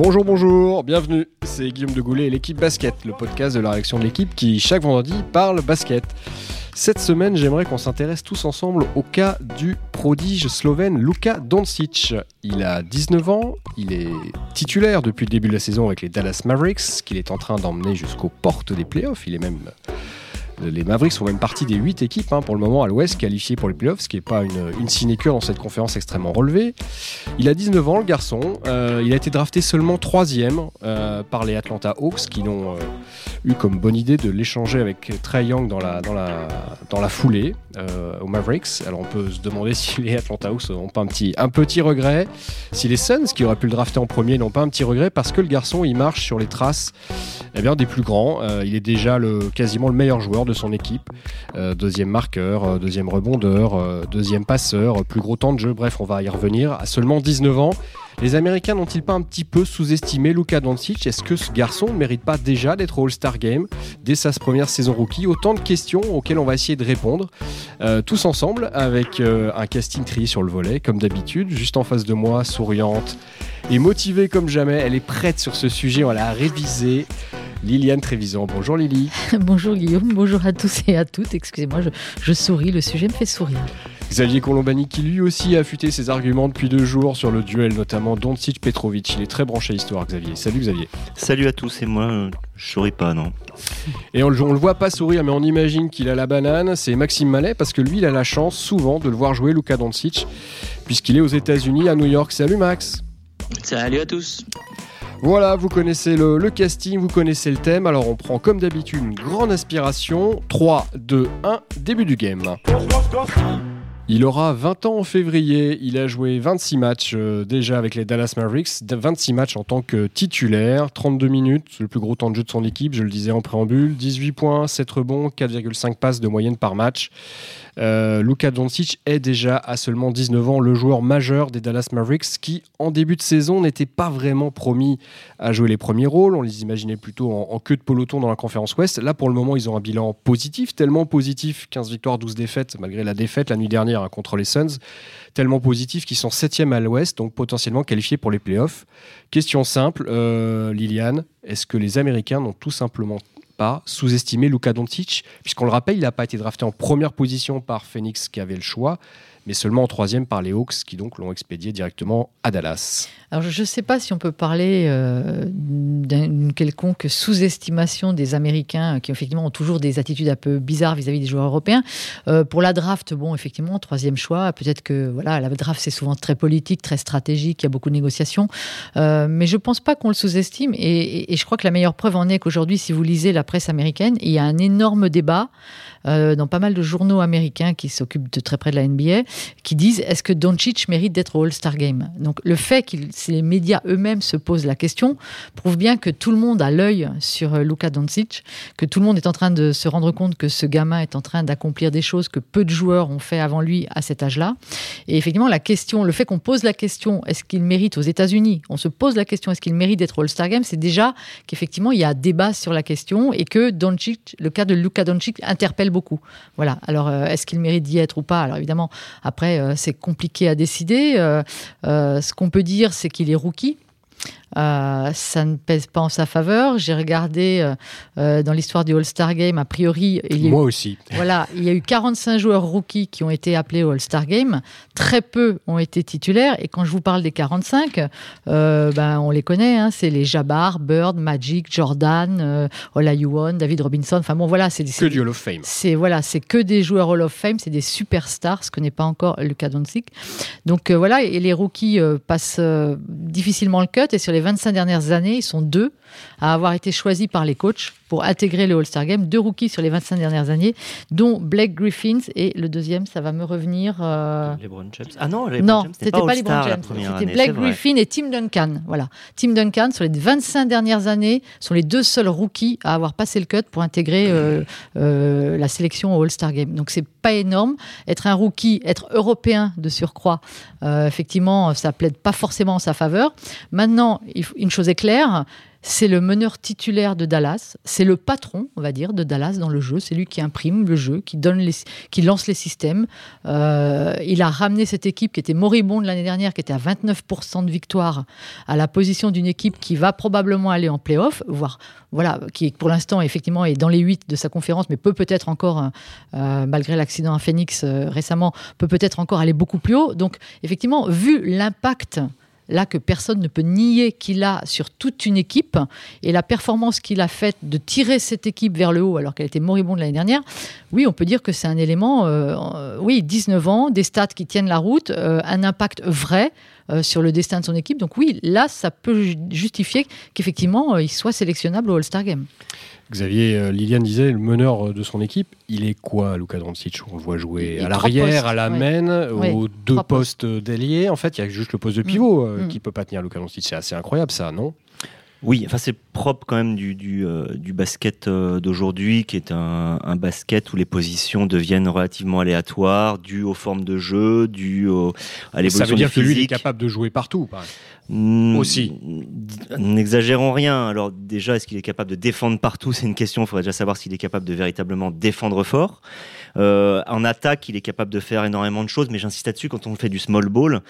Bonjour, bonjour, bienvenue. C'est Guillaume de Goulet et l'équipe basket, le podcast de la réaction de l'équipe qui, chaque vendredi, parle basket. Cette semaine, j'aimerais qu'on s'intéresse tous ensemble au cas du prodige slovène Luka Doncic. Il a 19 ans, il est titulaire depuis le début de la saison avec les Dallas Mavericks, qu'il est en train d'emmener jusqu'aux portes des playoffs. Il est même les Mavericks font même partie des 8 équipes hein, pour le moment à l'Ouest qualifiées pour les playoffs, ce qui n'est pas une, une sinecure dans cette conférence extrêmement relevée. Il a 19 ans, le garçon. Euh, il a été drafté seulement 3 euh, par les Atlanta Hawks qui l'ont euh, eu comme bonne idée de l'échanger avec Trey Young dans la, foulée aux Mavericks. Alors on peut se demander si les Atlanta Hawks n'ont pas un petit, un petit regret, si les Suns qui auraient pu le drafter en premier n'ont pas un petit regret parce que le garçon il marche sur les traces eh bien, des plus grands. il est déjà quasiment le meilleur joueur de son équipe. Euh, deuxième marqueur, euh, deuxième rebondeur, euh, deuxième passeur, plus gros temps de jeu. Bref, on va y revenir. À seulement 19 ans, les Américains n'ont-ils pas un petit peu sous-estimé Luka Doncic? Est-ce que ce garçon ne mérite pas déjà d'être All-Star Game dès sa première saison rookie? Autant de questions auxquelles on va essayer de répondre tous ensemble avec un casting trié sur le volet, comme d'habitude. Juste en face de moi, souriante et motivée comme jamais. Elle est prête sur ce sujet, on l'a révisé. Liliane Trévisan. Bonjour Lily. bonjour Guillaume, bonjour à tous et à toutes. Excusez-moi, je, souris, le sujet me fait sourire. Xavier Colombani qui lui aussi a affûté ses arguments depuis deux jours sur le duel notamment Doncic-Petrovic. Il est très branché histoire Xavier. Salut Xavier. Salut à tous et moi je souris pas non. Et on, on le voit pas sourire mais on imagine qu'il a la banane. C'est Maxime Mallet parce que lui il a la chance souvent de le voir jouer Luka Doncic puisqu'il est aux États-Unis à New York. Salut Max. Salut à tous. Voilà, vous connaissez le, casting, vous connaissez le thème. Alors on prend comme d'habitude une grande aspiration. 3, 2, 1, début du game. Il aura 20 ans en février, il a joué 26 matchs euh, déjà avec les Dallas Mavericks, 26 matchs en tant que titulaire, 32 minutes, le plus gros temps de jeu de son équipe, je le disais en préambule, 18 points, 7 rebonds, 4,5 passes de moyenne par match. Euh, Luka Doncic est déjà à seulement 19 ans le joueur majeur des Dallas Mavericks qui, en début de saison, n'était pas vraiment promis à jouer les premiers rôles. On les imaginait plutôt en, queue de peloton dans la conférence Ouest. Là, pour le moment, ils ont un bilan positif, tellement positif, 15 victoires, 12 défaites, malgré la défaite la nuit dernière hein, contre les Suns, tellement positif qu'ils sont 7e à l'Ouest, donc potentiellement qualifiés pour les playoffs. Question simple, euh, Liliane, est-ce que les Américains n'ont tout simplement pas sous-estimer Luka Doncic, puisqu'on le rappelle, il n'a pas été drafté en première position par Phoenix qui avait le choix, mais seulement en troisième par les Hawks qui donc l'ont expédié directement à Dallas. Alors je ne sais pas si on peut parler euh, d'une quelconque sous-estimation des Américains qui effectivement ont toujours des attitudes un peu bizarres vis-à-vis des joueurs européens. Euh, pour la draft, bon effectivement troisième choix. Peut-être que voilà la draft c'est souvent très politique, très stratégique, il y a beaucoup de négociations, euh, mais je ne pense pas qu'on le sous-estime et, et, je crois que la meilleure preuve en est qu'aujourd'hui si vous lisez la presse américaine, il y a un énorme débat. dans pas mal de journaux américains qui s'occupent de très près de la NBA, qui disent est-ce que Doncic mérite d'être au All-Star Game? Donc le fait que les médias eux-mêmes se posent la question prouve bien que tout le monde a l'œil sur euh, Luka Doncic, que tout le monde est en train de se rendre compte que ce gamin est en train d'accomplir des choses que peu de joueurs ont fait avant lui à cet âge-là. Et effectivement, la question, le fait qu'on pose la question est-ce qu'il mérite aux États-Unis, on se pose la question est-ce qu'il mérite d'être All-Star Game, c'est déjà qu'effectivement il y a débat sur la question et que Doncic, le cas de Luka Doncic interpelle beaucoup. Voilà. Alors euh, est-ce qu'il mérite d'y être ou pas? Alors évidemment, après, euh, c'est compliqué à décider. Euh, euh, ce qu'on peut dire, c'est qu'il est rookie. Euh, ça ne pèse pas en sa faveur. J'ai regardé euh, euh, dans l'histoire du All-Star Game, a priori. Il Moi aussi. Voilà, il y a eu 45 joueurs rookies qui ont été appelés au All-Star Game. Très peu ont été titulaires. Et quand je vous parle des 45, ben, on les connaît. Hein. c'est les Jabbar, Bird, Magic, Jordan, Olajuwon, David Robinson. Enfin bon, voilà. C'est que du Hall of Fame. C'est voilà, c'est que des joueurs Hall of Fame. C'est des superstars, ce que n'est pas encore Lucas Doncic. Donc voilà, et les rookies passent difficilement le cut. Et sur les 25 dernières années, ils sont deux à avoir été choisis par les coachs pour intégrer le All-Star Game. Deux rookies sur les 25 dernières années, dont Blake Griffins et le deuxième, ça va me revenir. Euh... LeBron James. Ah non, non, c'était pas, pas LeBron James. C'était Blake Griffin et Tim Duncan. Voilà, Tim Duncan sur les 25 dernières années sont les deux seuls rookies à avoir passé le cut pour intégrer euh, euh, la sélection au All-Star Game. Donc c'est pas énorme. Être un rookie, être européen de surcroît, euh, effectivement, ça plaide pas forcément en sa faveur. Maintenant, une chose est claire c'est le meneur titulaire de Dallas, c'est le patron, on va dire, de Dallas dans le jeu. C'est lui qui imprime le jeu, qui, lance les systèmes. Euh, il a ramené cette équipe qui était moribonde l'année dernière, qui était à 29% de victoire, à la position d'une équipe qui va probablement aller en playoff, voire voilà, qui pour l'instant effectivement est dans les 8 de sa conférence, mais peut peut-être encore, euh, malgré l'accident à Phoenix euh, récemment, peut peut-être encore aller beaucoup plus haut. Donc effectivement, vu l'impact là que personne ne peut nier qu'il a sur toute une équipe. Et la performance qu'il a faite de tirer cette équipe vers le haut alors qu'elle était moribonde l'année dernière, oui, on peut dire que c'est un élément, euh, oui, 19 ans, des stats qui tiennent la route, euh, un impact vrai euh, sur le destin de son équipe. Donc oui, là, ça peut justifier qu'effectivement, il soit sélectionnable au All-Star Game. Xavier euh, Liliane disait, le meneur euh, de son équipe, il est quoi, Luka Doncic? On le voit jouer à l'arrière, à la main, aux deux postes d'ailier. En fait, il y a juste le poste de pivot mm. euh, mm. qui peut pas tenir Luka Doncic. C'est assez incroyable, ça, non? Oui, enfin c'est propre quand même du, du, du basket d'aujourd'hui, qui est un, un, basket où les positions deviennent relativement aléatoires, dû aux formes de jeu, dû au, à l'évolution Ça veut dire que lui, il est capable de jouer partout, pareil. Hmm, aussi. N'exagérons rien. Alors déjà, est-ce qu'il est capable de défendre partout? C'est une question. Il faudrait déjà savoir s'il est capable de véritablement défendre fort. Euh, en attaque, il est capable de faire énormément de choses, mais j'insiste là-dessus quand on fait du small ball.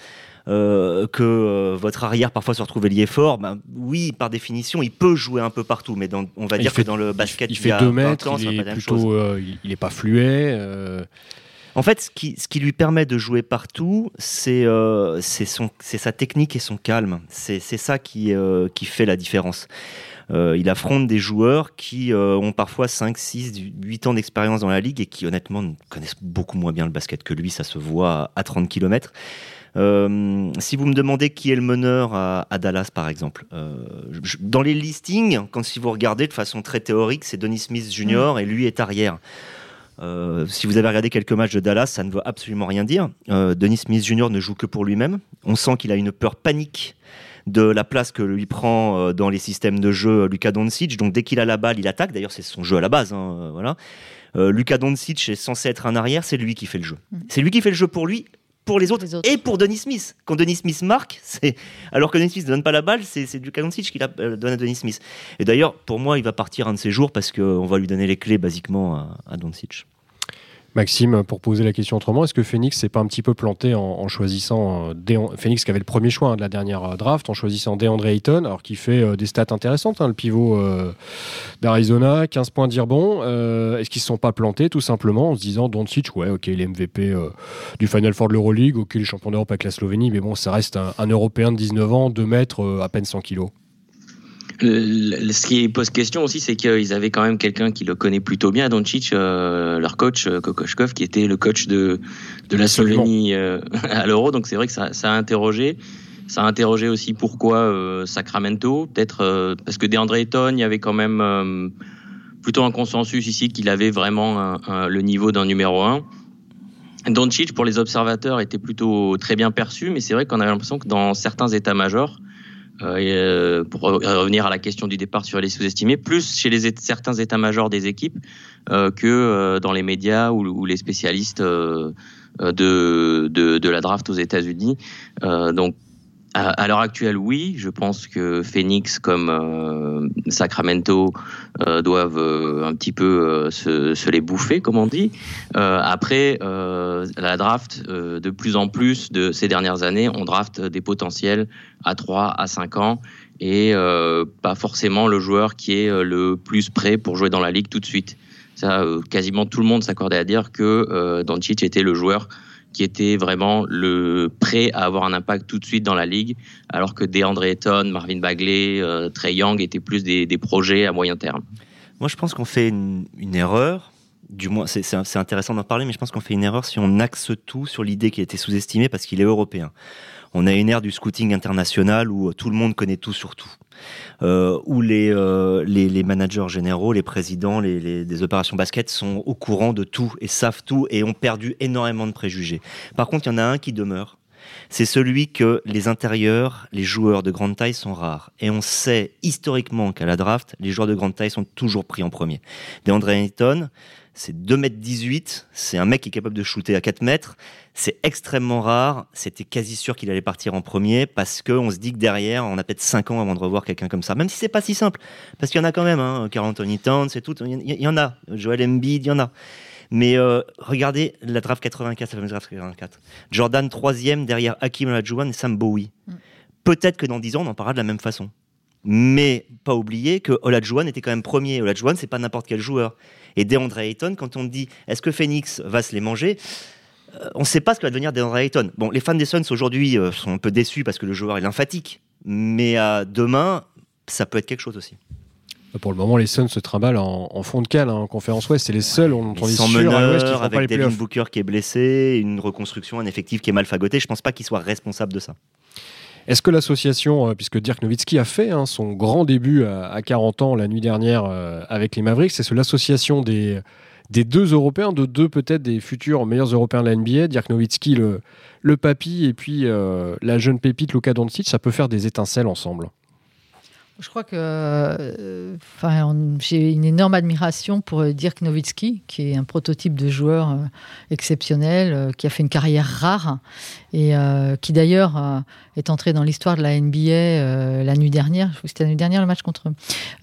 Euh, que euh, votre arrière parfois se retrouve lié fort, ben, oui, par définition, il peut jouer un peu partout, mais dans, on va dire que dans le basket, il, fait 2 mètres, il, est plutôt, il, est pas fluet. En fait, ce qui, ce qui, lui permet de jouer partout, c'est euh, sa technique et son calme. C'est ça qui, euh, qui, fait la différence. Euh, il affronte des joueurs qui euh, ont parfois 5, 6, 8 ans d'expérience dans la ligue et qui honnêtement connaissent beaucoup moins bien le basket que lui, ça se voit à 30 km. Euh, si vous me demandez qui est le meneur à, Dallas, par exemple, dans les listings, quand si vous regardez de façon très théorique, c'est Denis Smith Jr. Mm. et lui est arrière. Euh, si vous avez regardé quelques matchs de Dallas, ça ne veut absolument rien dire. Euh, Denis Smith Jr. ne joue que pour lui-même. On sent qu'il a une peur panique de la place que lui prend euh, dans les systèmes de jeu Luka Doncic. Donc dès qu'il a la balle, il attaque. D'ailleurs, c'est son jeu à la base. Hein, voilà. Luka Doncic est censé être un arrière, c'est lui qui fait le jeu. Mm. C'est lui qui fait le jeu pour lui, pour les autres, et pour Denis Smith. Quand Denis Smith marque, c'est alors que Denis Smith ne donne pas la balle, c'est Luka Doncic qui la donne à Denis Smith. Et d'ailleurs, pour moi, il va partir un de ces jours parce qu'on va lui donner les clés basiquement à, à Doncic. Maxime, pour poser la question autrement, est-ce que Phoenix s'est pas un petit peu planté en, choisissant euh, Phoenix qui avait le premier choix hein, de la dernière euh, draft, en choisissant DeAndre Ayton, alors qu'il fait euh, des stats intéressantes, hein, le pivot d'Arizona, 15 points de bon. est-ce qu'ils se sont pas plantés tout simplement en se disant Doncic, ouais, ok, il est MVP du Final Four de l'Euroleague, ok, il est champion d'Europe avec la Slovénie, mais bon, ça reste un, un Européen de 19 ans, 2 mètres, à peine 100 kilos ce qui pose question aussi, c'est qu'ils avaient quand même quelqu'un qui le connaît plutôt bien, Doncic, euh, leur coach, euh, Kokoshkov, qui était le coach de, de la Slovénie euh, à l'Euro. Donc c'est vrai que ça, ça, a interrogé. Ça a interrogé aussi pourquoi Sacramento, peut-être parce que DeAndre Ayton, il y avait quand même plutôt un consensus ici qu'il avait vraiment le niveau d'un numéro 1. Doncic, pour les observateurs, était plutôt très bien perçu, mais c'est vrai qu'on avait l'impression que dans certains états-majors, euh, euh, pour revenir à la question du départ sur les sous-estimés, plus chez les certains états-majors des équipes euh, que dans les médias ou, les spécialistes de, de, de, la draft aux États-Unis. donc à, l'heure actuelle, oui. Je pense que Phoenix comme euh, Sacramento euh, doivent euh, un petit peu se, les bouffer, comme on dit. après, la draft, de plus en plus de ces dernières années, on draft des potentiels à 3 à 5 ans et pas forcément le joueur qui est le plus prêt pour jouer dans la ligue tout de suite. Ça, quasiment tout le monde s'accordait à dire que Doncic était le joueur qui était vraiment le prêt à avoir un impact tout de suite dans la ligue, alors que DeAndre Ayton, Marvin Bagley, euh, Trey Young étaient plus des, projets à moyen terme. Moi, je pense qu'on fait une, erreur. Du moins, c'est intéressant d'en parler, mais je pense qu'on fait une erreur si on axe tout sur l'idée qui a été sous-estimée parce qu'il est européen on a une ère du scouting international où tout le monde connaît tout sur tout. Euh, où euh, les, les, managers généraux, les présidents les, des opérations basket sont au courant de tout et savent tout et ont perdu énormément de préjugés. Par contre, il y en a un qui demeure. C'est celui que les intérieurs, les joueurs de grande taille sont rares. Et on sait historiquement qu'à la draft, les joueurs de grande taille sont toujours pris en premier. DeAndre Ayton, c'est 2m18, c'est un mec qui est capable de shooter à 4 mètres. C'est extrêmement rare. C'était quasi sûr qu'il allait partir en premier parce qu'on se dit que derrière, on a peut-être 5 ans avant de revoir quelqu'un comme ça. Même si c'est pas si simple. Parce qu'il y en a quand même, hein. Carl Anthony Towns, c'est tout. Il y, en a. Joel Embiid, il y en a. Mais euh, regardez la draft 84, la fameuse draft 84. Jordan, troisième derrière Hakim Olajuwon et Sam Bowie. Mm. Peut-être que dans 10 ans, on en parlera de la même façon. Mais pas oublier que Olajuwon était quand même premier. Olajuwon, c'est pas n'importe quel joueur. Et DeAndre Ayton, quand on dit est-ce que Phoenix va se les manger euh, on ne sait pas ce que va devenir DeAndre Ayton. Bon, les fans des Suns aujourd'hui euh, sont un peu déçus parce que le joueur est lymphatique. Mais à demain, ça peut être quelque chose aussi. Pour le moment, les Suns se trimballent en, fond de cale hein, en conférence ouest. C'est les seuls, on entend sans meneur, avec Devin Booker qui est blessé, une reconstruction, un effectif qui est mal fagoté. Je pense pas qu'il soit responsable de ça. Est-ce que l'association, euh, puisque Dirk Nowitzki a fait hein, son grand début à, 40 ans la nuit dernière euh, avec les Mavericks, c'est l'association des, des deux Européens, de deux peut-être des futurs meilleurs Européens de la NBA, Dirk Nowitzki, le, le papy, et puis euh, la jeune pépite Luka Doncic, ça peut faire des étincelles ensemble je crois que euh, j'ai une énorme admiration pour euh, Dirk Nowitzki, qui est un prototype de joueur euh, exceptionnel, qui a fait une carrière rare et qui d'ailleurs est entré dans l'histoire de la NBA la nuit dernière. Je c'était la nuit dernière le match contre eux,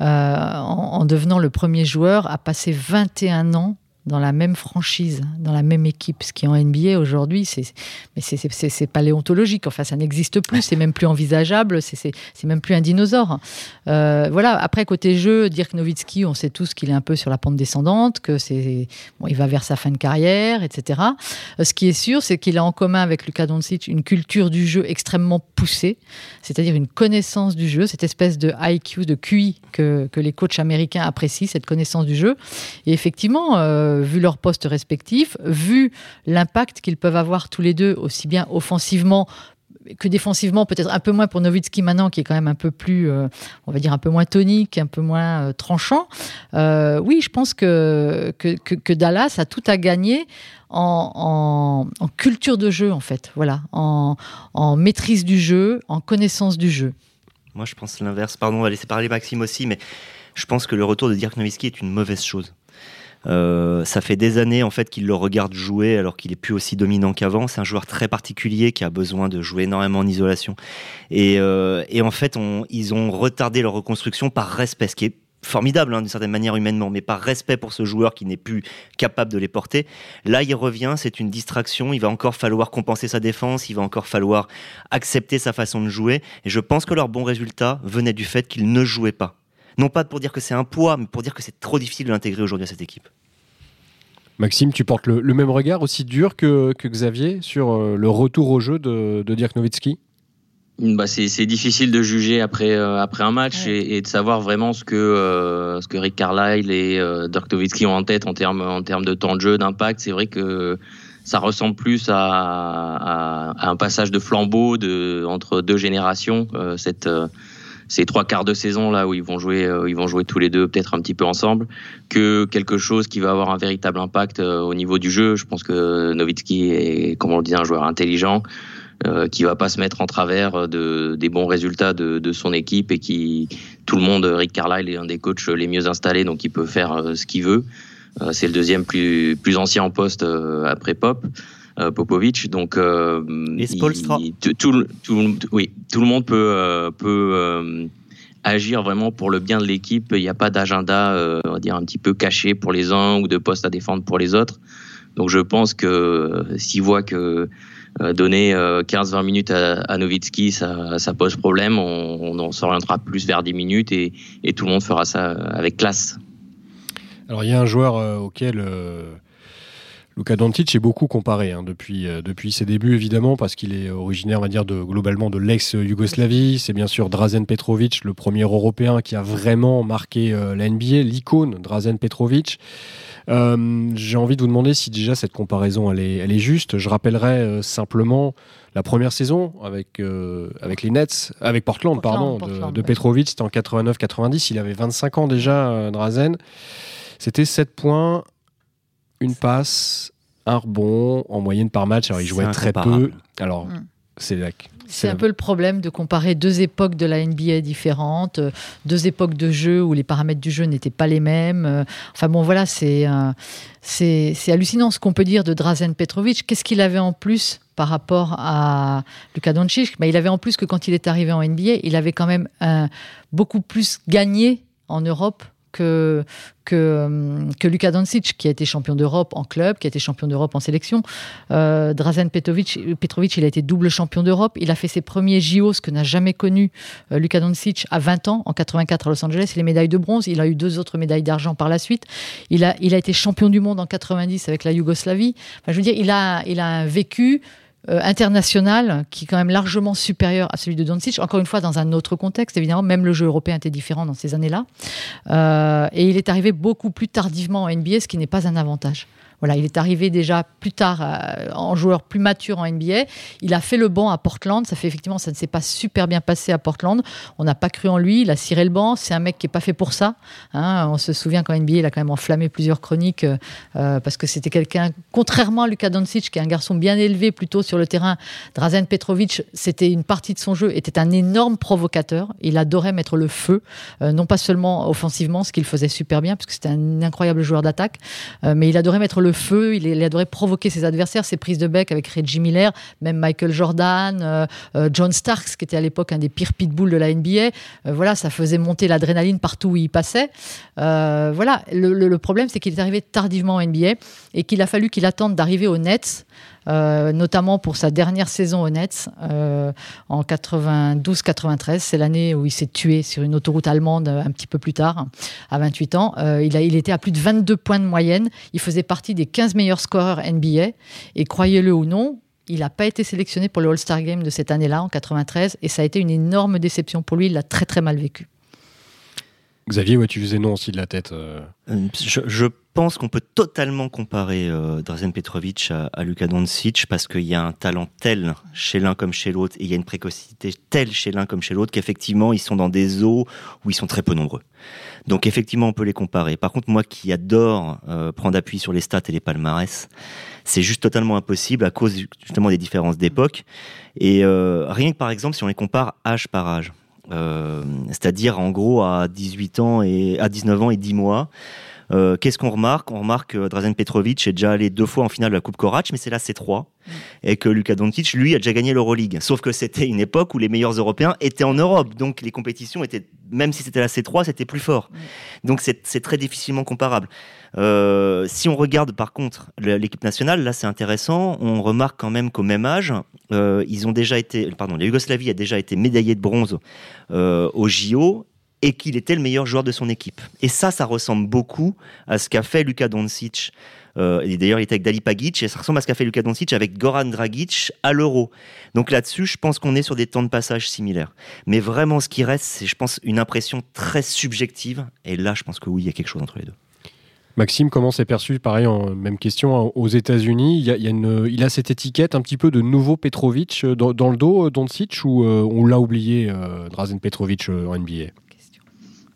en, en, devenant le premier joueur à passer 21 ans dans la même franchise, dans la même équipe. Ce qui en NBA aujourd'hui, c'est mais c'est paléontologique. Enfin, ça n'existe plus. C'est même plus envisageable. C'est même plus un dinosaure. Euh, voilà. Après côté jeu, Dirk Nowitzki, on sait tous qu'il est un peu sur la pente descendante, que c'est va vers sa fin de carrière, etc. Euh, ce qui est sûr, c'est qu'il a en commun avec Luka Doncic une culture du jeu extrêmement poussée, c'est-à-dire une connaissance du jeu, cette espèce de IQ, de QI que, que les coachs américains apprécient, cette connaissance du jeu. Et effectivement. Euh, vu leurs postes respectifs, vu l'impact qu'ils peuvent avoir tous les deux, aussi bien offensivement que défensivement, peut-être un peu moins pour Nowitzki maintenant, qui est quand même un peu plus, euh, on va dire, un peu moins tonique, un peu moins euh, tranchant. Euh, oui, je pense que que, Dallas a tout à gagner en, culture de jeu, en fait. Voilà, en, en, maîtrise du jeu, en connaissance du jeu. Moi, je pense l'inverse. Pardon, on va laisser parler Maxime aussi, mais je pense que le retour de Dirk Nowitzki est une mauvaise chose. Euh, ça fait des années en fait qu'il le regarde jouer alors qu'il est plus aussi dominant qu'avant. C'est un joueur très particulier qui a besoin de jouer énormément en isolation. Et, euh, en fait, ils ont retardé leur reconstruction par respect, ce qui est formidable hein, d'une certaine manière humainement, mais par respect pour ce joueur qui n'est plus capable de les porter. Là, il revient, c'est une distraction, il va encore falloir compenser sa défense, il va encore falloir accepter sa façon de jouer, et je pense que leur bon résultat venait du fait qu'il ne jouait pas. Non pas pour dire que c'est un poids, mais pour dire que c'est trop difficile de l'intégrer aujourd'hui à cette équipe. Maxime, tu portes le, même regard aussi dur que, Xavier sur euh, le retour au jeu de, Dirk Nowitzki? Bah c'est difficile de juger après, euh, après un match et, de savoir vraiment ce que, euh, ce que Rick Carlisle et Dirk Nowitzki ont en tête en termes en termes de temps de jeu, d'impact. C'est vrai que ça ressemble plus à, un passage de flambeau de, entre deux générations. cette ces trois quarts de saison là où ils vont jouer, euh, ils vont jouer tous les deux peut-être un petit peu ensemble, que quelque chose qui va avoir un véritable impact euh, au niveau du jeu. Je pense que Nowitzki est, comme on le dit, un joueur intelligent. Euh, qui va pas se mettre en travers de, des bons résultats de, de, son équipe et qui tout le monde, Rick Carlisle est un des coachs les mieux installés, donc il peut faire ce qu'il veut. c'est le deuxième plus, plus ancien en poste après Pop. Euh, Popovic. Donc, euh, Et tout, oui, tout le monde peut, euh, peut agir vraiment pour le bien de l'équipe. Il n'y a pas d'agenda, on va dire, un petit peu caché pour les uns ou de poste à défendre pour les autres. Donc je pense que s'il voit que donner 15-20 minutes à, à Novitski, ça, ça, pose problème, on, on s'orientera plus vers 10 minutes et, et, tout le monde fera ça avec classe. Alors il y a un joueur auquel Luka Doncic est beaucoup comparé hein, depuis, euh, depuis ses débuts, évidemment, parce qu'il est originaire, on va dire, de, globalement de l'ex-Yougoslavie. C'est bien sûr Drazen Petrovic, le premier Européen qui a vraiment marqué euh, la NBA, l'icône Drazen Petrovic. Euh, j'ai envie de vous demander si déjà cette comparaison elle est, elle est juste. Je rappellerai simplement la première saison avec, avec les Nets, avec Portland, pardon, de, Petrovic, c'était en 89-90. Il avait 25 ans déjà, Drazen. C'était 7 points, une passe, un rebond en moyenne par match. Alors, il jouait très peu. Alors, mm. c'est C'est un peu le problème de comparer deux époques de la NBA différentes, deux époques de jeu où les paramètres du jeu n'étaient pas les mêmes. Enfin bon, voilà, c'est c'est hallucinant ce qu'on peut dire de Drazen Petrovic. Qu'est-ce qu'il avait en plus par rapport à Luka Doncic? Ben, Il avait en plus que quand il est arrivé en NBA, il avait quand même beaucoup plus gagné en Europe que, que, que Luka Doncic, qui a été champion d'Europe en club, qui a été champion d'Europe en sélection. Euh, Drazen Petrovic, Petrovic, il a été double champion d'Europe. Il a fait ses premiers JO, ce que n'a jamais connu euh, Luka Doncic, à 20 ans, en 84 à Los Angeles. Les médailles de bronze. Il a eu deux autres médailles d'argent par la suite. Il a, il a été champion du monde en 90 avec la Yougoslavie. Enfin, je veux dire, il a, il a vécu euh, international qui est quand même largement supérieur à celui de Doncic, encore une fois dans un autre contexte, évidemment, même le jeu européen était différent dans ces années-là. Euh, et il est arrivé beaucoup plus tardivement en NBA, ce qui n'est pas un avantage. Voilà, il est arrivé déjà plus tard euh, en joueur plus mature en NBA. Il a fait le banc à Portland. Ça fait effectivement, ça ne s'est pas super bien passé à Portland. On n'a pas cru en lui. Il a ciré le banc. C'est un mec qui est pas fait pour ça. Hein. On se souvient qu'en NBA, il a quand même enflammé plusieurs chroniques euh, euh, parce que c'était quelqu'un, contrairement à Luka Doncic, qui est un garçon bien élevé plutôt sur le terrain. Drazen Petrovic, c'était une partie de son jeu, était un énorme provocateur. Il adorait mettre le feu, non pas seulement offensivement, ce qu'il faisait super bien, parce que c'était un incroyable joueur d'attaque, mais il adorait mettre le le feu, il, adorait provoquer ses adversaires, ses prises de bec avec Reggie Miller, même Michael Jordan, euh, euh, John Starks, qui était à l'époque un des pires pitbulls de la NBA. Euh, voilà, ça faisait monter l'adrénaline partout où il passait. voilà, le, problème, c'est qu'il est arrivé tardivement en NBA et qu'il a fallu qu'il attende d'arriver aux Nets euh, notamment pour sa dernière saison au Nets euh, en 92-93. C'est l'année où il s'est tué sur une autoroute allemande un petit peu plus tard, à 28 ans. Euh, il, a, il était à plus de 22 points de moyenne. Il faisait partie des 15 meilleurs scoreurs NBA. Et croyez-le ou non, il n'a pas été sélectionné pour le All-Star Game de cette année-là, en 93, et ça a été une énorme déception pour lui. Il l'a très très mal vécu. Xavier, ouais, tu faisais non aussi de la tête. je pense qu'on peut totalement comparer euh, Drazen Petrovic à, à Luka Doncic parce qu'il y a un talent tel chez l'un comme chez l'autre et il y a une précocité telle chez l'un comme chez l'autre qu'effectivement ils sont dans des eaux où ils sont très peu nombreux. Donc effectivement on peut les comparer. Par contre moi qui adore euh, prendre appui sur les stats et les palmarès, c'est juste totalement impossible à cause justement des différences d'époque. Et euh, rien que par exemple si on les compare âge par âge, euh, c'est-à-dire en gros à 18 ans et à 19 ans et 10 mois. Euh, qu'est-ce qu'on remarque? On remarque que Drazen Petrovic est déjà allé deux fois en finale de la Coupe Korac, mais c'est la C3. Mm. Et que Luka Doncic, lui, a déjà gagné l'Euroleague. Sauf que c'était une époque où les meilleurs Européens étaient en Europe. Donc les compétitions étaient, même si c'était la C3, c'était plus fort. Mm. Donc c'est très difficilement comparable. Euh, si on regarde par contre l'équipe nationale, là c'est intéressant, on remarque quand même qu'au même âge, euh, ils ont déjà été, pardon, la Yougoslavie a déjà été médaillée de bronze au JO et qu'il était le meilleur joueur de son équipe. Et ça, ça ressemble beaucoup à ce qu'a fait Luka Doncic. Euh, et d'ailleurs, il était avec Dali Pagic, et ça ressemble à ce qu'a fait Luka Doncic avec Goran Dragic à l'Euro. Donc là-dessus, je pense qu'on est sur des temps de passage similaires. Mais vraiment, ce qui reste, c'est, je pense, une impression très subjective. Et là, je pense que oui, il y a quelque chose entre les deux. Maxime, comment c'est perçu Pareil, même question hein, aux États-Unis? Il, y a, il a cette étiquette un petit peu de nouveau Petrovic euh, dans, le dos, euh, Doncic, ou on l'a oublié, Drazen Petrovic en NBA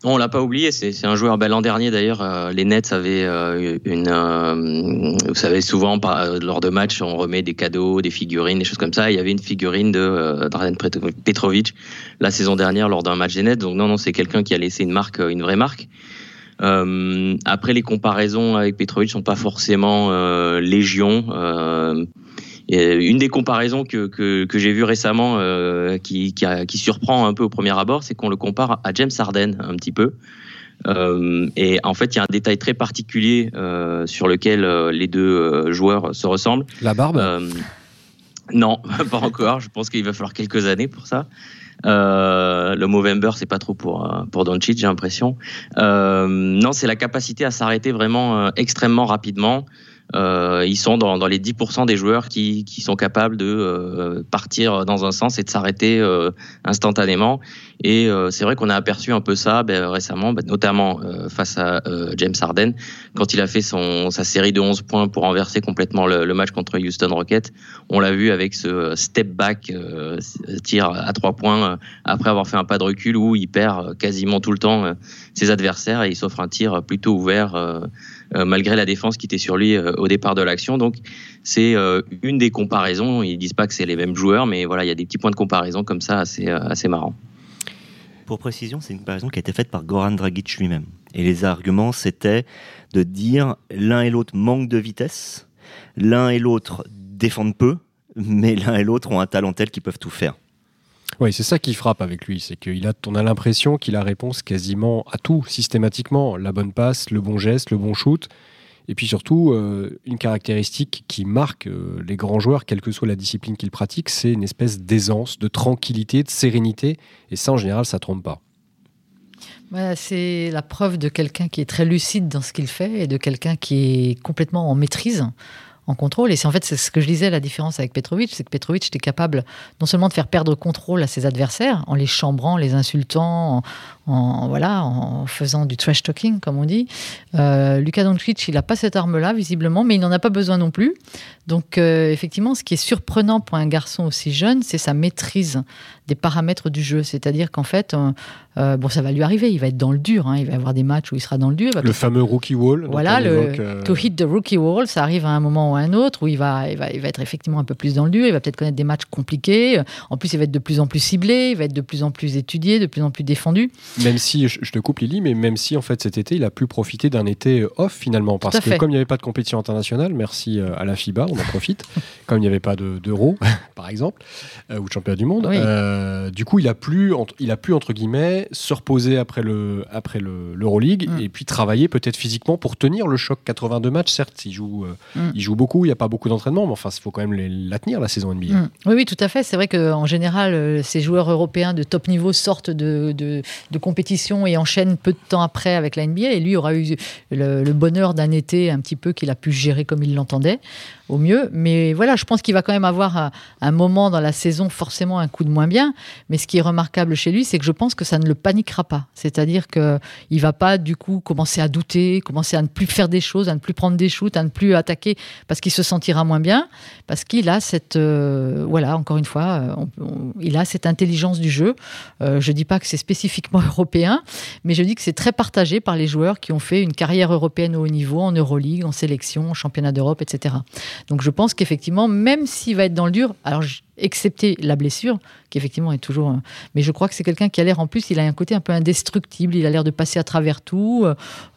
on l'a pas oublié, c'est un joueur. Ben, L'an dernier, d'ailleurs, euh, les Nets avaient euh, une. Euh, vous savez, souvent, lors de matchs, on remet des cadeaux, des figurines, des choses comme ça. Il y avait une figurine de Drazen Petrovic la saison dernière lors d'un match des Nets. Donc, non, non, c'est quelqu'un qui a laissé une marque, une vraie marque. après, les comparaisons avec Petrovic sont pas forcément légion une des comparaisons que, que, j'ai vues récemment euh, qui, qui, surprend un peu au premier abord, c'est qu'on le compare à James Harden un petit peu. Euh, et en fait, il y a un détail très particulier euh, sur lequel les deux joueurs se ressemblent. La barbe? Non, pas encore. Je pense qu'il va falloir quelques années pour ça. le Movember, c'est pas trop pour pour Doncic, j'ai l'impression. non, c'est la capacité à s'arrêter vraiment extrêmement rapidement. Euh, ils sont dans, dans les 10% des joueurs qui, qui, sont capables de euh, partir dans un sens et de s'arrêter euh, instantanément. Et euh, c'est vrai qu'on a aperçu un peu ça ben, récemment, ben, notamment euh, face à James Harden, quand il a fait son, sa série de 11 points pour renverser complètement le, le match contre Houston Rockets. On l'a vu avec ce step back, tir à trois points, après avoir fait un pas de recul où il perd quasiment tout le temps ses adversaires et il s'offre un tir plutôt ouvert malgré la défense qui était sur lui au départ de l'action. Donc c'est une des comparaisons. Ils disent pas que c'est les mêmes joueurs, mais voilà, il y a des petits points de comparaison comme ça assez, assez marrants. Pour précision, c'est une comparaison qui a été faite par Goran Dragic lui-même. Et les arguments, c'était de dire l'un et l'autre manquent de vitesse, l'un et l'autre défendent peu, mais l'un et l'autre ont un talent tel qu'ils peuvent tout faire. Oui, c'est ça qui frappe avec lui, c'est qu'il a, on a l'impression qu'il a réponse quasiment à tout, systématiquement. La bonne passe, le bon geste, le bon shoot. Et puis surtout, euh, une caractéristique qui marque euh, les grands joueurs, quelle que soit la discipline qu'ils pratiquent, c'est une espèce d'aisance, de tranquillité, de sérénité. Et ça, en général, ça trompe pas. c'est la preuve de quelqu'un qui est très lucide dans ce qu'il fait et de quelqu'un qui est complètement en maîtrise en contrôle. Et c'est en fait c'est ce que je disais, la différence avec Petrovic, c'est que Petrovic était capable non seulement de faire perdre contrôle à ses adversaires en les chambrant, les insultant, en, voilà, en faisant du trash talking, comme on dit. Euh, Doncic, il n'a pas cette arme-là, visiblement, mais il n'en a pas besoin non plus. Donc, euh, effectivement, ce qui est surprenant pour un garçon aussi jeune, c'est sa maîtrise des paramètres du jeu. C'est-à-dire qu'en fait, euh, bon, ça va lui arriver, il va être dans le dur, hein. il va y avoir des matchs où il sera dans le dur. Le fameux rookie wall. Voilà, le to hit the rookie wall, ça arrive à un moment ou à un autre où il va, il va, il va être effectivement un peu plus dans le dur, il va peut-être connaître des matchs compliqués. En plus, il va être de plus en plus ciblé, il va être de plus en plus étudié, de plus en plus défendu. Même si, je te coupe Lily, mais même si en fait cet été, il a pu profiter d'un été off finalement, parce que comme il n'y avait pas de compétition internationale, merci euh, à la FIBA, on en profite, comme il n'y avait pas d'euro, par exemple, euh, ou de championnat du monde, euh, du coup il a pu, il a pu entre guillemets se reposer après le après l'Euroleague mm. et puis travailler peut-être physiquement pour tenir le choc 82 matchs. Certes, il joue, mm. il joue beaucoup, il n'y a pas beaucoup d'entraînement, mais enfin il faut quand même la tenir la saison NBA. Mm. Oui, oui, tout à fait. C'est vrai qu'en général, ces joueurs européens de top niveau sortent de, de, de compétition et enchaîne peu de temps après avec la NBA. Et lui aura eu le, bonheur d'un été un petit peu qu'il a pu gérer comme il l'entendait au mieux. Mais voilà, je pense qu'il va quand même avoir un, moment dans la saison forcément un coup de moins bien. Mais ce qui est remarquable chez lui, c'est que je pense que ça ne le paniquera pas. C'est-à-dire qu'il ne va pas du coup commencer à douter, commencer à ne plus faire des choses, à ne plus prendre des shoots, à ne plus attaquer parce qu'il se sentira moins bien, parce qu'il a cette, euh, voilà, encore une fois, il a cette intelligence du jeu. Euh, je ne dis pas que c'est spécifiquement européen, mais je dis que c'est très partagé par les joueurs qui ont fait une carrière européenne au haut niveau, en Euroleague, en sélection, en championnat d'Europe, etc. Donc je pense qu'effectivement, même s'il va être dans le dur, alors excepté la blessure, qui effectivement est toujours. Mais je crois que c'est quelqu'un qui a l'air, en plus, il a un côté un peu indestructible, il a l'air de passer à travers tout,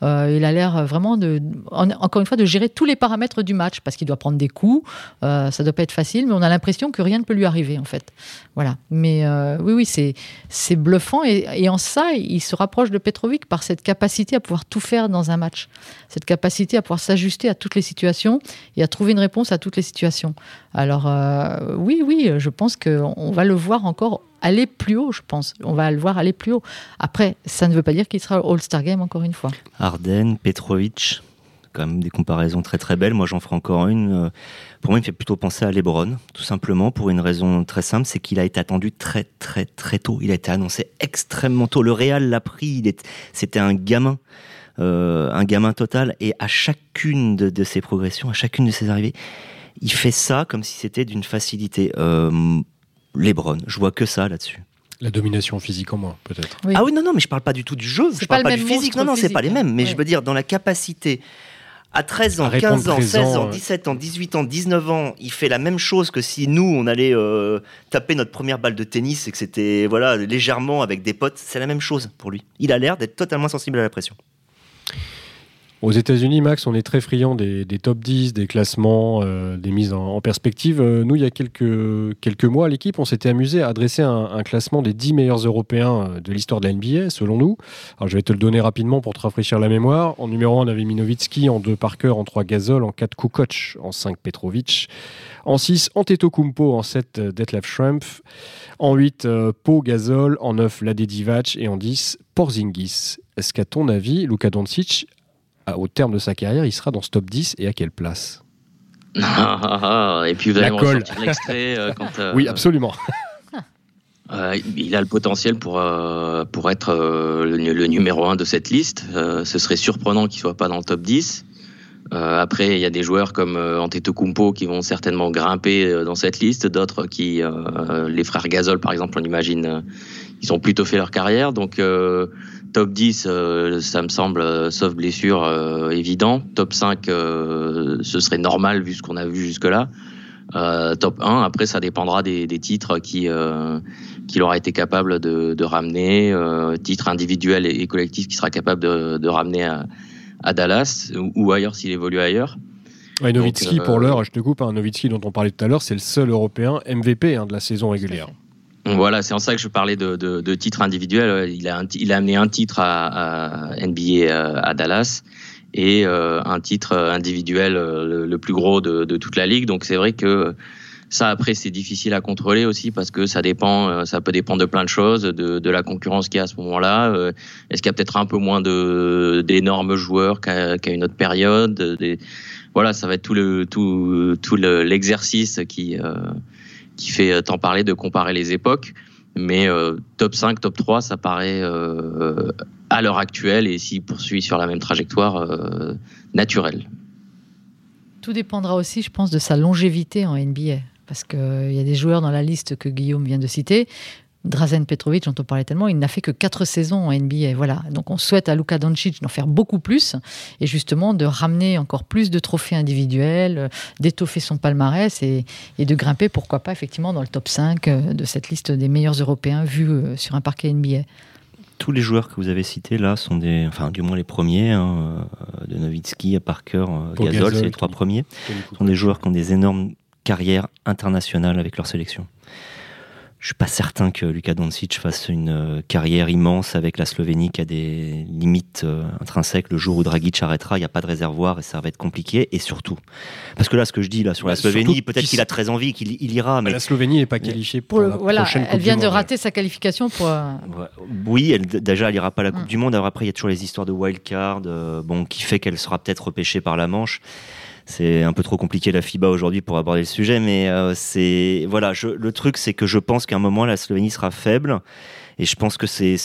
euh, il a l'air vraiment encore une fois, de gérer tous les paramètres du match, parce qu'il doit prendre des coups, euh, ça doit pas être facile, mais on a l'impression que rien ne peut lui arriver, en fait. Voilà. Mais euh, oui, oui, c'est, c'est bluffant, et, en ça, il se rapproche de Petrovic par cette capacité à pouvoir tout faire dans un match, cette capacité à pouvoir s'ajuster à toutes les situations et à trouver une réponse à toutes les situations. Alors, oui, oui, je pense qu'on va le voir encore aller plus haut, je pense. On va le voir aller plus haut. Après, ça ne veut pas dire qu'il sera All-Star Game encore une fois. Arden, Petrovic, quand même des comparaisons très très belles. Moi, j'en ferai encore une. Euh, pour moi, il me fait plutôt penser à LeBron, tout simplement, pour une raison très simple, c'est qu'il a été attendu très très très tôt. Il a été annoncé extrêmement tôt. Le Real l'a pris. C'était un gamin. Euh, un gamin total et à chacune de ses progressions, à chacune de ses arrivées, il fait ça comme si c'était d'une facilité. Euh, Lebron, je vois que ça là-dessus. La domination physique en moins, peut-être. Ah oui, non, non, mais je parle pas du tout du jeu, je parle pas, du physique. Non, non, c'est pas les mêmes. Mais je veux dire, dans la capacité, à 13 ans, 15 ans, 16 ans, 17 ans, 18 ans, 19 ans, il fait la même chose que si nous, on allait euh, taper notre première balle de tennis et que c'était voilà légèrement avec des potes. C'est la même chose pour lui. Il a l'air d'être totalement sensible à la pression. Aux États-Unis, Max, on est très friand des, top 10, des classements, euh, des mises en, perspective. Euh, nous, il y a quelques, quelques mois, l'équipe, on s'était amusé à adresser un, classement des 10 meilleurs Européens euh, de l'histoire de la NBA, selon nous. Alors, je vais te le donner rapidement pour te rafraîchir la mémoire. En numéro 1, on avait Minovitsky, en 2, Parker, en 3, Gasol, en 4, Kukoc, en 5, Petrovic, en 6, Antetokounmpo, en 7, Detlef Schrempf, en 8, Pau, Gasol, en 9, Lade Divac et en 10, Porzingis. Est-ce qu'à ton avis, Luka Doncic au terme de sa carrière, il sera dans ce top 10 et à quelle place ah, ah, ah, Et puis vous allez l'extrait euh, quand. Euh, oui, absolument. Euh, il a le potentiel pour, pour être le, numéro 1 de cette liste. ce serait surprenant qu'il ne soit pas dans le top 10. après, il y a des joueurs comme Antetokounmpo qui vont certainement grimper dans cette liste, d'autres qui, les frères Gasol par exemple, on imagine, ils ont plutôt fait leur carrière. Donc top 10, ça me semble, sauf blessure, évident. Top 5, ce serait normal vu ce qu'on a vu jusque-là. top 1, après, ça dépendra des, titres qui qu'il aura été capable de, ramener, euh, titre individuel et, collectif qui sera capable de, ramener à, Dallas ou, ailleurs s'il évolue ailleurs. Ouais, Nowitzki, pour l'heure, je te coupe, un hein, Nowitzki dont on parlait tout à l'heure, c'est le seul Européen MVP hein, de la saison régulière. Voilà, c'est en ça que je parlais de, de, titre individuel. Il a, il a amené un titre à, NBA euh, à, Dallas et euh, un titre individuel le, plus gros de, de, toute la ligue. Donc c'est vrai que ça, après, c'est difficile à contrôler aussi parce que ça dépend, euh, ça peut dépendre de plein de choses, de, la concurrence qu'il y a à ce moment-là. Euh, est-ce qu'il y a peut-être un peu moins de d'énormes joueurs qu'à une autre période? Voilà, ça va être tout le tout tout l'exercice qui euh, qui fait tant parler de comparer les époques. Mais top 5, top 3, ça paraît à l'heure actuelle et s'il poursuit sur la même trajectoire naturelle. Tout dépendra aussi, je pense, de sa longévité en NBA parce qu'il euh, y a des joueurs dans la liste que Guillaume vient de citer. Drazen Petrovic, dont on parlait tellement, il n'a fait que 4 saisons en NBA. Voilà. Donc on souhaite à Luka Doncic d'en faire beaucoup plus et justement de ramener encore plus de trophées individuels, euh, d'étoffer son palmarès et, de grimper, pourquoi pas, effectivement, dans le top 5 euh, de cette liste des meilleurs Européens vus sur un parquet NBA. Tous les joueurs que vous avez cités là sont des, enfin du moins les premiers, hein, de Nowitzki à Parker, Gasol, c'est les trois premiers, sont des joueurs qui ont des énormes carrière internationale avec leur sélection. Je suis pas certain que Luka Doncic fasse une euh, carrière immense avec la Slovénie qui a des limites euh, intrinsèques. Le jour où Dragic arrêtera, il n'y a pas de réservoir et ça va être compliqué. Et surtout, parce que là, ce que je dis là sur la Slovénie, peut-être qu'il a très envie, qu'il ira. Mais la Slovénie n'est pas qualifiée pour, la voilà, prochaine Elle vient de rater sa qualification pour. Euh, oui, elle, déjà, elle ira pas à la Coupe mm. du Monde. Alors après, il y a toujours les histoires de wildcard, bon, qui fait qu'elle sera peut-être repêchée par la Manche c'est un peu trop compliqué la FIBA aujourd'hui pour aborder le sujet, mais euh, c'est voilà, le truc c'est que je pense qu'à un moment la Slovénie sera faible. Et je pense que c'est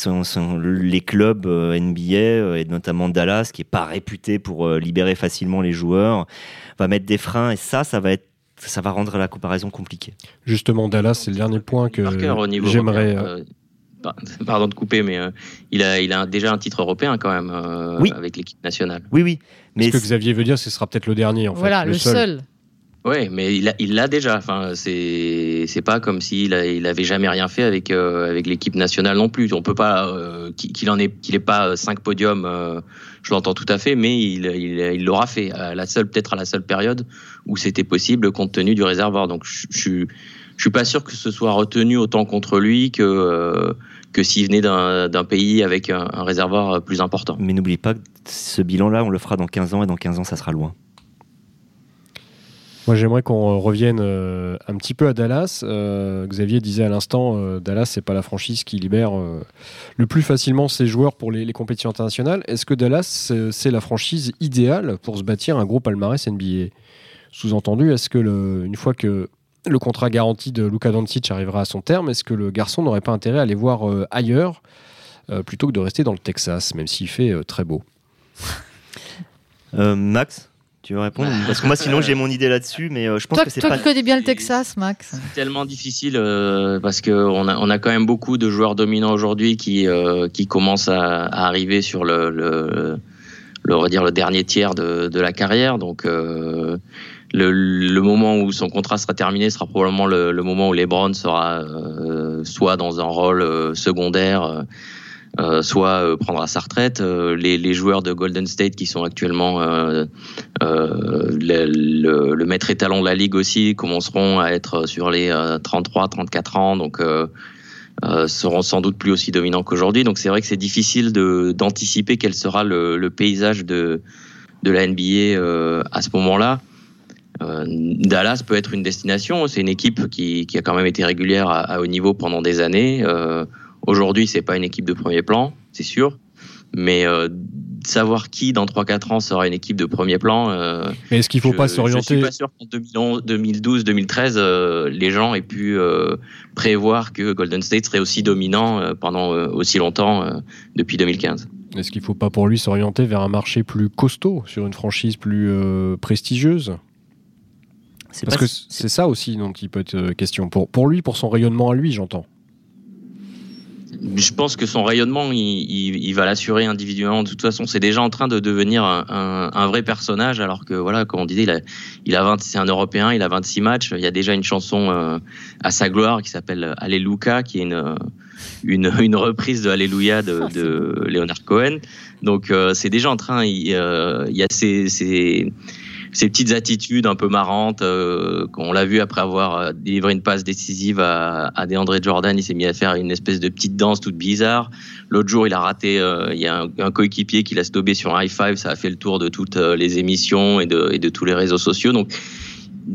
les clubs euh, NBA euh, et notamment Dallas, qui est pas réputé pour libérer facilement les joueurs, va mettre des freins et ça, ça va être ça va rendre la comparaison compliquée. Justement, Dallas, c'est le dernier point que j'aimerais. Pardon de couper, mais il, a, il a déjà un titre européen quand même avec l'équipe nationale. Oui, oui. Mais ce que Xavier veut dire, ce sera peut-être le dernier, en voilà, fait. le, seul. Oui, mais il l'a déjà. Enfin, c'est pas comme s'il il avait jamais rien fait avec euh, avec l'équipe nationale non plus. On peut pas euh, qu'il en ait qu'il ait pas cinq podiums. Euh, je l'entends tout à fait, mais il l'aura fait. À la seule peut-être à la seule période où c'était possible compte tenu du réservoir. Donc je, je je suis pas sûr que ce soit retenu autant contre lui que que s'il venait d'un pays avec un, réservoir plus important. Mais n'oublie pas que ce bilan-là, on le fera dans 15 ans et dans 15 ans, ça sera loin. Moi, j'aimerais qu'on revienne euh, un petit peu à Dallas. Euh, Xavier disait à l'instant, euh, Dallas, c'est pas la franchise qui libère le plus facilement ses joueurs pour les, les compétitions internationales. Est-ce que Dallas, c'est la franchise idéale pour se bâtir un gros palmarès NBA Sous-entendu, est-ce que le, une fois que le contrat garanti de Luka Doncic arrivera à son terme, est-ce que le garçon n'aurait pas intérêt à aller voir euh, ailleurs euh, plutôt que de rester dans le Texas, même s'il fait euh, très beau? Max tu veux répondre? Parce que moi, sinon, j'ai mon idée là-dessus, mais je pense que c'est pas. Toi qui connais bien le Texas, Max. C'est tellement difficile parce qu'on a, on a quand même beaucoup de joueurs dominants aujourd'hui qui, qui commencent à, arriver sur le, le, le, dire, le dernier tiers de, de la carrière. Donc, le, moment où son contrat sera terminé sera probablement le, moment où LeBron sera euh, soit dans un rôle euh, secondaire, euh, soit prendra sa retraite. Les, joueurs de Golden State qui sont actuellement le, maître étalon de la ligue aussi commenceront à être sur les 33-34 ans, donc seront sans doute plus aussi dominants qu'aujourd'hui. Donc c'est vrai que c'est difficile d'anticiper quel sera le, paysage de, de la NBA à ce moment-là. Euh, Dallas peut être une destination. C'est une équipe qui, a quand même été régulière à, haut niveau pendant des années. Euh, Aujourd'hui, c'est pas une équipe de premier plan, c'est sûr. Mais euh, savoir qui dans 3-4 ans sera une équipe de premier plan. Euh, mais est-ce qu'il ne faut pas s'orienter Je suis pas sûr qu'en 2012, 2013, les gens aient pu prévoir que Golden State serait aussi dominant pendant aussi longtemps depuis 2015. Est-ce qu'il ne faut pas pour lui s'orienter vers un marché plus costaud, sur une franchise plus prestigieuse? Parce que c'est ça aussi dont il peut être euh, question. Pour, pour lui, pour son rayonnement à lui, j'entends. je pense que son rayonnement, il, va l'assurer individuellement. De toute façon, c'est déjà en train de devenir un, vrai personnage, alors que voilà, comme on disait, il a, il a 20, c'est un Européen, il a 26 matchs. Il y a déjà une chanson euh, à sa gloire qui s'appelle Alléluia, qui est une, une, reprise de Alléluia de, de Leonard Cohen. Donc euh, c'est déjà en train. Il, y a ces, ces ces petites attitudes un peu marrantes euh, qu'on l'a vu après avoir euh, délivré une passe décisive à, à DeAndre Jordan, il s'est mis à faire une espèce de petite danse toute bizarre. L'autre jour, il a raté, euh, il y a un, coéquipier qui l'a stobé sur un high five, ça a fait le tour de toutes les émissions et de, et de tous les réseaux sociaux. Donc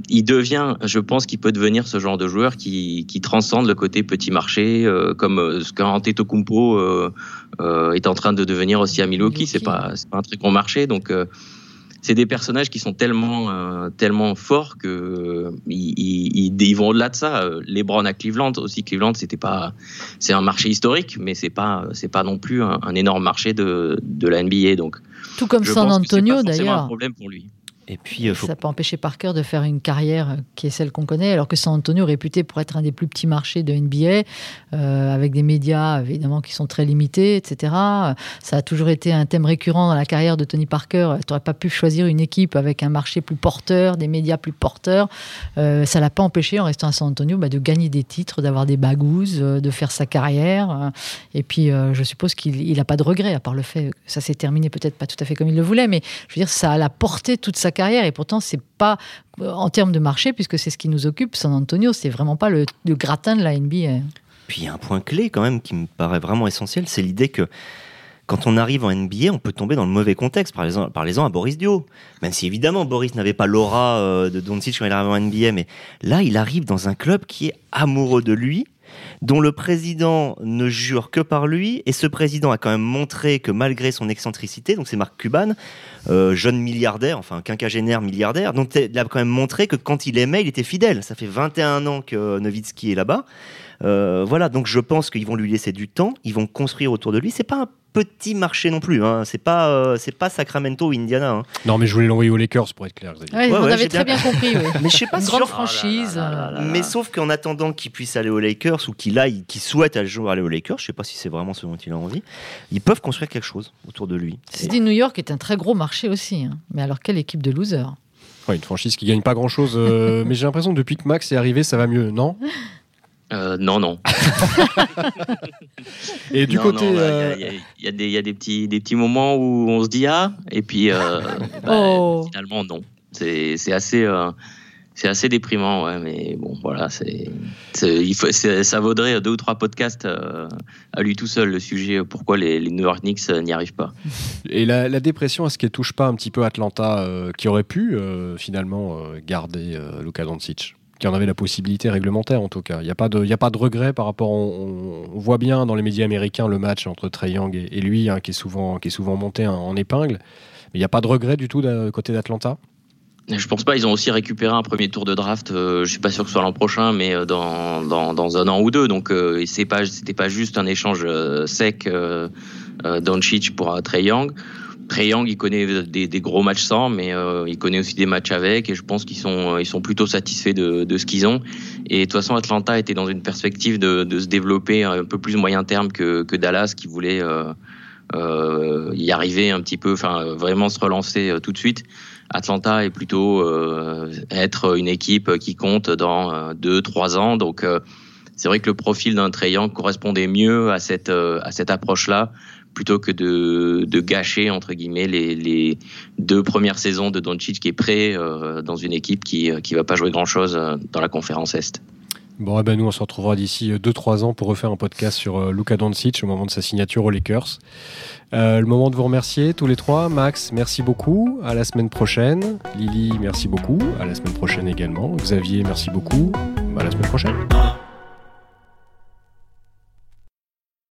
il devient, je pense qu'il peut devenir ce genre de joueur qui, qui transcende le côté petit marché, comme ce qu'un Antetokounmpo euh, est en train de devenir aussi à Milwaukee. C'est pas, pas un très grand marché, donc c'est des personnages qui sont tellement, euh, tellement forts que euh, ils, vont au-delà de ça. LeBron à Cleveland aussi, Cleveland c'était pas, c'est un marché historique, mais c'est pas, c'est pas non plus un, énorme marché de, de la NBA. Donc, tout comme San Antonio d'ailleurs. un problème pour lui. Et puis, euh, Ça n'a pas empêché Parker de faire une carrière euh, qui est celle qu'on connaît, alors que San Antonio, réputé pour être un des plus petits marchés de NBA, euh, avec des médias évidemment qui sont très limités, etc. Ça a toujours été un thème récurrent dans la carrière de Tony Parker. Tu n'aurais pas pu choisir une équipe avec un marché plus porteur, des médias plus porteurs. ça ça l'a pas empêché, en restant à San Antonio, bah, de gagner des titres, d'avoir des bagouses, de faire sa carrière. Et puis, je suppose qu'il n'a pas de regrets, à part le fait que ça s'est terminé peut-être pas tout à fait comme il le voulait, mais je veux dire, ça a porté toute sa carrière et pourtant c'est pas en termes de marché puisque c'est ce qui nous occupe San Antonio c'est vraiment pas le, gratin de la NBA puis un point clé quand même qui me paraît vraiment essentiel c'est l'idée que quand on arrive en NBA, on peut tomber dans le mauvais contexte. Parlez-en à Boris Dio. Même si évidemment Boris n'avait pas l'aura euh, de Doncic quand il arrive en NBA, mais là il arrive dans un club qui est amoureux de lui, dont le président ne jure que par lui, et ce président a quand même montré que malgré son excentricité, donc c'est Marc Cuban, euh, jeune milliardaire, enfin quinquagénaire milliardaire, donc il a quand même montré que quand il aimait, il était fidèle. Ça fait 21 ans que Nowitzki est là-bas. Euh, voilà, donc je pense qu'ils vont lui laisser du temps, ils vont construire autour de lui. C'est pas un petit marché non plus. Hein. C'est pas, euh, c'est pas Sacramento ou Indiana. Hein. Non, mais je voulais l'envoyer aux Lakers pour être clair. Ouais, vous avez très bien, compris. mais je sais pas Une grande franchise. mais sauf qu'en attendant qu'il puisse aller aux Lakers ou qu'il aille, qu'il souhaite un jour aller aux Lakers, je sais pas si c'est vraiment ce dont il a envie. Ils peuvent construire quelque chose autour de lui. C'est dit New York est un très gros marché aussi. Hein. Mais alors quelle équipe de losers? Ouais, une franchise qui gagne pas grand chose. Euh, mais j'ai l'impression que depuis que Max est arrivé, ça va mieux, non? Euh, non, non. et du côté. Il y, a des petits, des petits moments où on se dit ah, et puis euh, bah, oh. finalement non. C'est assez. Euh, c'est assez déprimant, ouais, mais bon, voilà, c'est, ça vaudrait deux ou trois podcasts à lui tout seul, le sujet pourquoi les, New York Knicks n'y arrivent pas. Et la, dépression, est-ce qu'elle touche pas un petit peu Atlanta, qui aurait pu finalement garder Luka Doncic? Qui en avait la possibilité réglementaire en tout cas. Il n'y a, pas de, a pas de regret par rapport. On, voit bien dans les médias américains le match entre Trey Young et, lui, hein, qui, est souvent, qui est souvent monté en, épingle. Mais il n'y a pas de regret du tout de, côté d'Atlanta? Je pense pas. Ils ont aussi récupéré un premier tour de draft. Euh, je suis pas sûr que ce soit l'an prochain, mais euh, dans, dans, un an ou deux. Donc, euh, c'est pas, pas juste un échange sec euh, Doncic pour Trey Young. Young, il connaît des, gros matchs sans, mais euh, il connaît aussi des matchs avec, et je pense qu'ils sont, ils sont plutôt satisfaits de, ce qu'ils ont. Et de toute façon, Atlanta était dans une perspective de, se développer un peu plus moyen terme que, Dallas, qui voulait euh, euh, y arriver un petit peu, enfin vraiment se relancer euh, tout de suite. Atlanta est plutôt euh, être une équipe qui compte dans deux, trois ans, donc c'est vrai que le profil d'un Young correspondait mieux à cette à cette approche-là plutôt que de, gâcher entre guillemets les, deux premières saisons de Doncic qui est prêt euh, dans une équipe qui qui va pas jouer grand chose euh, dans la conférence Est. Bon, eh ben nous, on se retrouvera d'ici 2-3 euh, ans pour refaire un podcast sur Luka Doncic au moment de sa signature aux Lakers. le moment de vous remercier tous les trois. Max, merci beaucoup. À la semaine prochaine. Lily, merci beaucoup. À la semaine prochaine également. Xavier, merci beaucoup. À la semaine prochaine.